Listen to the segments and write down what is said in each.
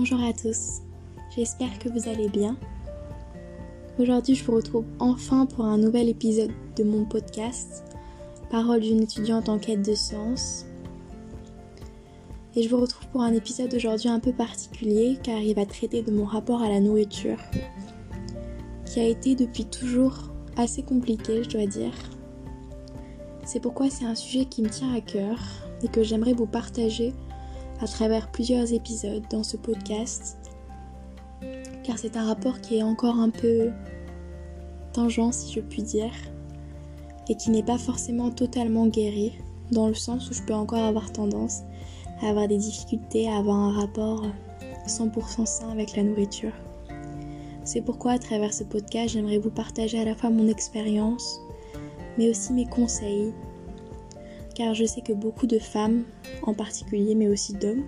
Bonjour à tous, j'espère que vous allez bien. Aujourd'hui je vous retrouve enfin pour un nouvel épisode de mon podcast, Parole d'une étudiante en quête de sens. Et je vous retrouve pour un épisode aujourd'hui un peu particulier car il va traiter de mon rapport à la nourriture, qui a été depuis toujours assez compliqué je dois dire. C'est pourquoi c'est un sujet qui me tient à cœur et que j'aimerais vous partager à travers plusieurs épisodes dans ce podcast, car c'est un rapport qui est encore un peu tangent, si je puis dire, et qui n'est pas forcément totalement guéri, dans le sens où je peux encore avoir tendance à avoir des difficultés à avoir un rapport 100% sain avec la nourriture. C'est pourquoi à travers ce podcast, j'aimerais vous partager à la fois mon expérience, mais aussi mes conseils, car je sais que beaucoup de femmes en particulier, mais aussi d'hommes,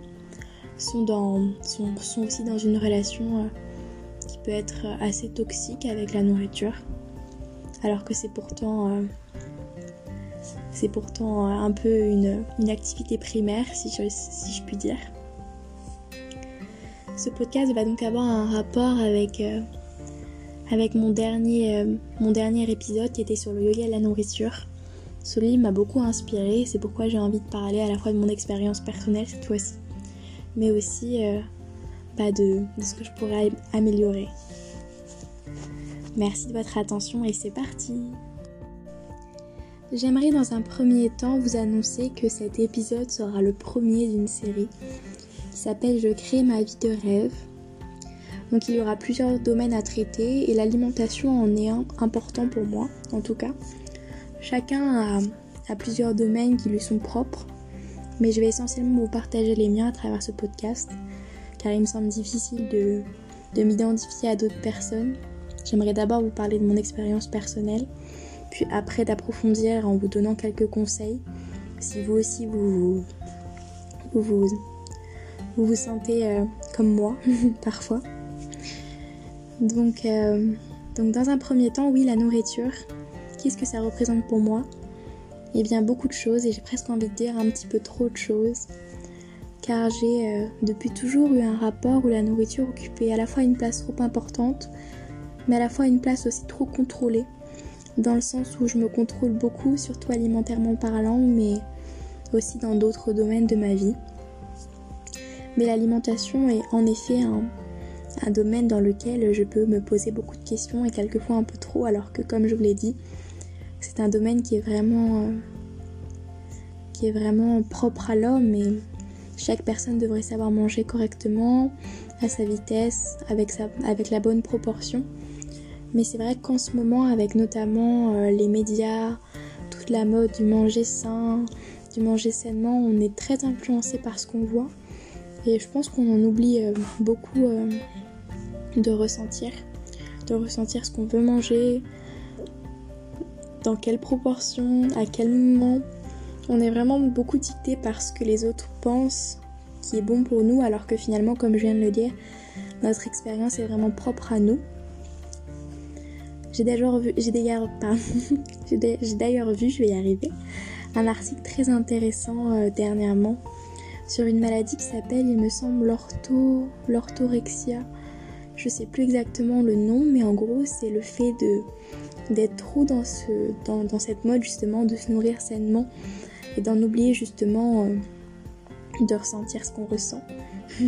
sont, aussi dans une relation euh, qui peut être assez toxique avec la nourriture, alors que c'est pourtant, euh, euh, un peu une, activité primaire, si je, puis dire. Ce podcast va donc avoir un rapport avec, mon dernier épisode qui était sur le yoga et la nourriture. Ce livre m'a beaucoup inspiré, c'est pourquoi j'ai envie de parler à la fois de mon expérience personnelle cette fois-ci, mais aussi euh, bah, de, ce que je pourrais améliorer. Merci de votre attention et c'est parti J'aimerais dans un premier temps vous annoncer que cet épisode sera le premier d'une série qui s'appelle Je crée ma vie de rêve. Donc il y aura plusieurs domaines à traiter et l'alimentation en est important pour moi en tout cas. Chacun a, plusieurs domaines qui lui sont propres, mais je vais essentiellement vous partager les miens à travers ce podcast, car il me semble difficile de, de m'identifier à d'autres personnes. J'aimerais d'abord vous parler de mon expérience personnelle, puis après d'approfondir en vous donnant quelques conseils, si vous aussi vous vous, sentez euh, comme moi parfois. Euh, donc dans un premier temps, oui, la nourriture, Qu'est-ce que ça représente pour moi Eh bien beaucoup de choses et j'ai presque envie de dire un petit peu trop de choses. Car j'ai euh, depuis toujours eu un rapport où la nourriture occupait à la fois une place trop importante, mais à la fois une place aussi trop contrôlée. Dans le sens où je me contrôle beaucoup, surtout alimentairement parlant, mais aussi dans d'autres domaines de ma vie. Mais l'alimentation est en effet un, un domaine dans lequel je peux me poser beaucoup de questions et quelquefois un peu trop, alors que comme je vous l'ai dit, c'est un domaine qui est vraiment euh, qui est vraiment propre à l'homme et chaque personne devrait savoir manger correctement, à sa vitesse, avec, sa, avec la bonne proportion. Mais c'est vrai qu'en ce moment, avec notamment euh, les médias, toute la mode du manger sain, du manger sainement, on est très influencé par ce qu'on voit. Et je pense qu'on en oublie euh, beaucoup de ressentir, de ressentir ce qu'on veut manger, dans quelle proportion, à quel moment. On est vraiment beaucoup dicté par ce que les autres pensent qui est bon pour nous, alors que finalement, comme je viens de le dire, notre expérience est vraiment propre à nous. J'ai d'ailleurs vu, j'ai d'ailleurs, j'ai d'ailleurs vu, je vais y arriver, un article très intéressant euh, dernièrement sur une maladie qui s'appelle, il me semble, l'ortho, l'orthorexia. Je sais plus exactement le nom, mais en gros, c'est le fait d'être trop dans, cette mode justement de se nourrir sainement et d'en oublier justement euh, de ressentir ce qu'on ressent.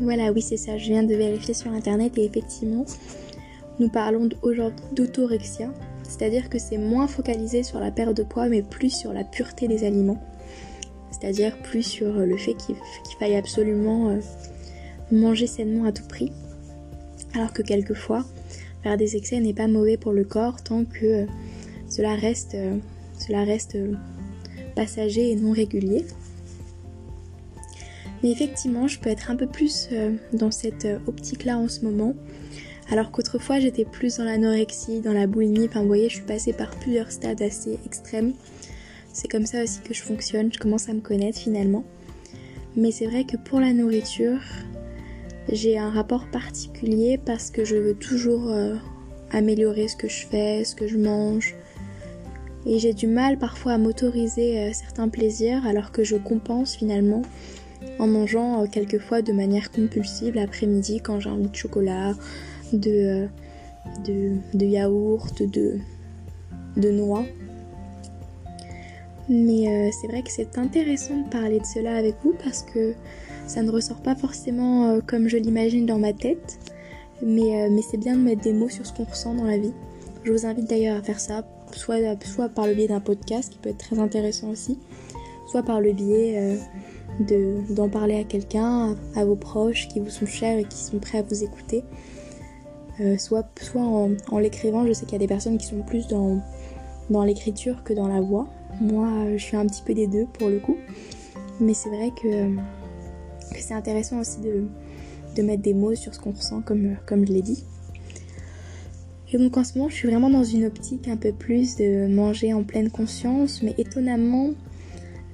voilà, oui, c'est ça, je viens de vérifier sur internet et effectivement, nous parlons aujourd'hui d'autorexia, c'est-à-dire que c'est moins focalisé sur la perte de poids mais plus sur la pureté des aliments, c'est-à-dire plus sur le fait qu'il faille absolument euh, manger sainement à tout prix, alors que quelquefois, Faire des excès n'est pas mauvais pour le corps tant que euh, cela reste, euh, cela reste euh, passager et non régulier. Mais effectivement, je peux être un peu plus dans cette optique-là en ce moment. Alors qu'autrefois, j'étais plus dans l'anorexie, dans la boulimie. Enfin, vous voyez, je suis passée par plusieurs stades assez extrêmes. C'est comme ça aussi que je fonctionne. Je commence à me connaître finalement. Mais c'est vrai que pour la nourriture, j'ai un rapport particulier parce que je veux toujours euh, améliorer ce que je fais, ce que je mange. Et j'ai du mal parfois à m'autoriser euh, certains plaisirs alors que je compense finalement en mangeant quelquefois de manière compulsive l'après-midi quand j'ai envie de chocolat, de, de, de yaourt, de, de noix. Mais euh, c'est vrai que c'est intéressant de parler de cela avec vous parce que ça ne ressort pas forcément euh, comme je l'imagine dans ma tête. Mais, euh, mais c'est bien de mettre des mots sur ce qu'on ressent dans la vie. Je vous invite d'ailleurs à faire ça, soit, soit par le biais d'un podcast qui peut être très intéressant aussi, soit par le biais d'en parler à quelqu'un, à, vos proches qui vous sont chers et qui sont prêts à vous écouter. soit soit en, en l'écrivant, je sais qu'il y a des personnes qui sont plus dans, dans l'écriture que dans la voix. Moi, je suis un petit peu des deux pour le coup. Mais c'est vrai que, c'est intéressant aussi de, mettre des mots sur ce qu'on ressent, comme, comme je l'ai dit. Et donc en ce moment, je suis vraiment dans une optique un peu plus de manger en pleine conscience, mais étonnamment,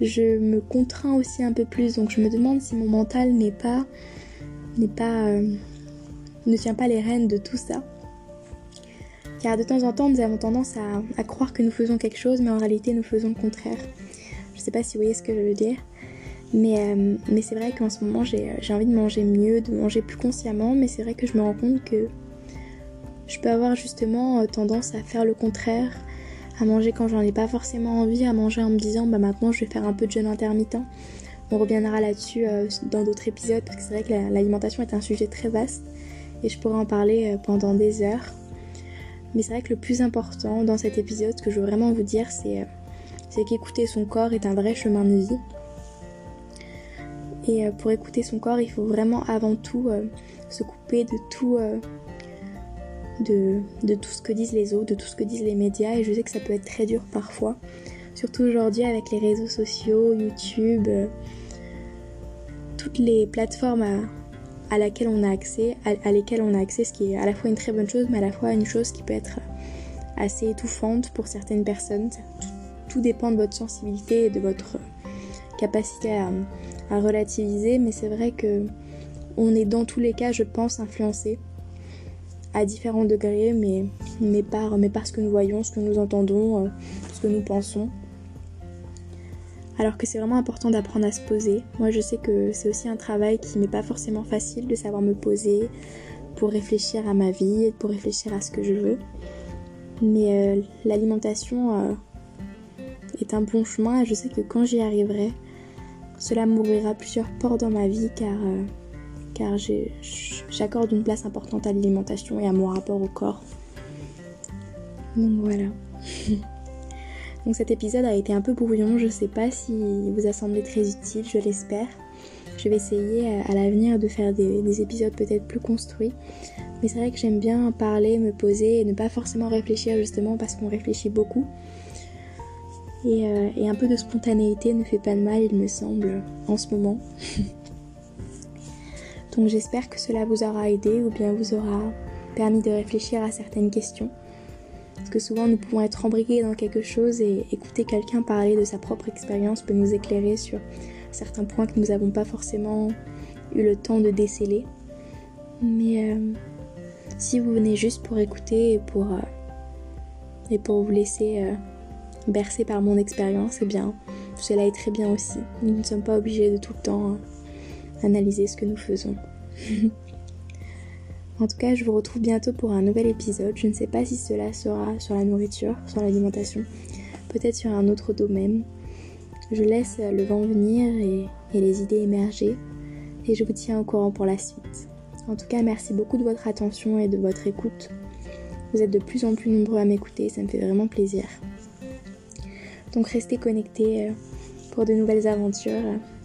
je me contrains aussi un peu plus. Donc je me demande si mon mental n'est pas, n'est pas, euh, ne tient pas les rênes de tout ça. Car de temps en temps, nous avons tendance à, croire que nous faisons quelque chose, mais en réalité, nous faisons le contraire. Je sais pas si vous voyez ce que je veux dire. Mais, euh, mais c'est vrai qu'en ce moment, j'ai envie de manger mieux, de manger plus consciemment, mais c'est vrai que je me rends compte que je peux avoir justement euh, tendance à faire le contraire, à manger quand j'en ai pas forcément envie, à manger en me disant bah maintenant je vais faire un peu de jeûne intermittent. On reviendra là-dessus euh, dans d'autres épisodes parce que c'est vrai que l'alimentation est un sujet très vaste et je pourrais en parler pendant des heures. Mais c'est vrai que le plus important dans cet épisode, ce que je veux vraiment vous dire, c'est euh, qu'écouter son corps est un vrai chemin de vie. Et euh, pour écouter son corps, il faut vraiment avant tout euh, se couper de tout, de, de, tout ce que disent les autres, de tout ce que disent les médias. Et je sais que ça peut être très dur parfois. Surtout aujourd'hui avec les réseaux sociaux, YouTube, toutes les plateformes à laquelle on a accès, à, lesquelles on a accès, ce qui est à la fois une très bonne chose, mais à la fois une chose qui peut être assez étouffante pour certaines personnes. Tout, dépend de votre sensibilité et de votre capacité à, relativiser, mais c'est vrai que on est dans tous les cas, je pense, influencé à différents degrés, mais, mais, par, ce que nous voyons, ce que nous entendons, euh, ce que nous pensons alors que c'est vraiment important d'apprendre à se poser. Moi je sais que c'est aussi un travail qui m'est pas forcément facile de savoir me poser pour réfléchir à ma vie, pour réfléchir à ce que je veux. Mais euh, l'alimentation euh, est un bon chemin et je sais que quand j'y arriverai, cela m'ouvrira plusieurs portes dans ma vie car, euh, j'accorde une place importante à l'alimentation et à mon rapport au corps. Donc voilà. Donc cet épisode a été un peu brouillon, je sais pas si vous a semblé très utile, je l'espère. Je vais essayer euh, à l'avenir de faire des, épisodes peut-être plus construits. Mais c'est vrai que j'aime bien parler, me poser et ne pas forcément réfléchir justement parce qu'on réfléchit beaucoup. Et, euh, et, un peu de spontanéité ne fait pas de mal, il me semble, en ce moment. Donc j'espère que cela vous aura aidé ou bien vous aura permis de réfléchir à certaines questions. Parce que souvent nous pouvons être embriqués dans quelque chose et écouter quelqu'un parler de sa propre expérience peut nous éclairer sur certains points que nous n'avons pas forcément eu le temps de déceler. Mais euh, si vous venez juste pour écouter et pour, euh, et pour vous laisser bercer par mon expérience, eh bien cela est très bien aussi. Nous ne sommes pas obligés de tout le temps analyser ce que nous faisons. En tout cas, je vous retrouve bientôt pour un nouvel épisode. Je ne sais pas si cela sera sur la nourriture, sur l'alimentation, peut-être sur un autre domaine. Je laisse le vent venir et, les idées émerger et je vous tiens au courant pour la suite. En tout cas, merci beaucoup de votre attention et de votre écoute. Vous êtes de plus en plus nombreux à m'écouter, ça me fait vraiment plaisir. Donc restez connectés euh, pour de nouvelles aventures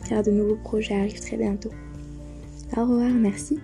car de nouveaux projets arrivent très bientôt. Au revoir, merci.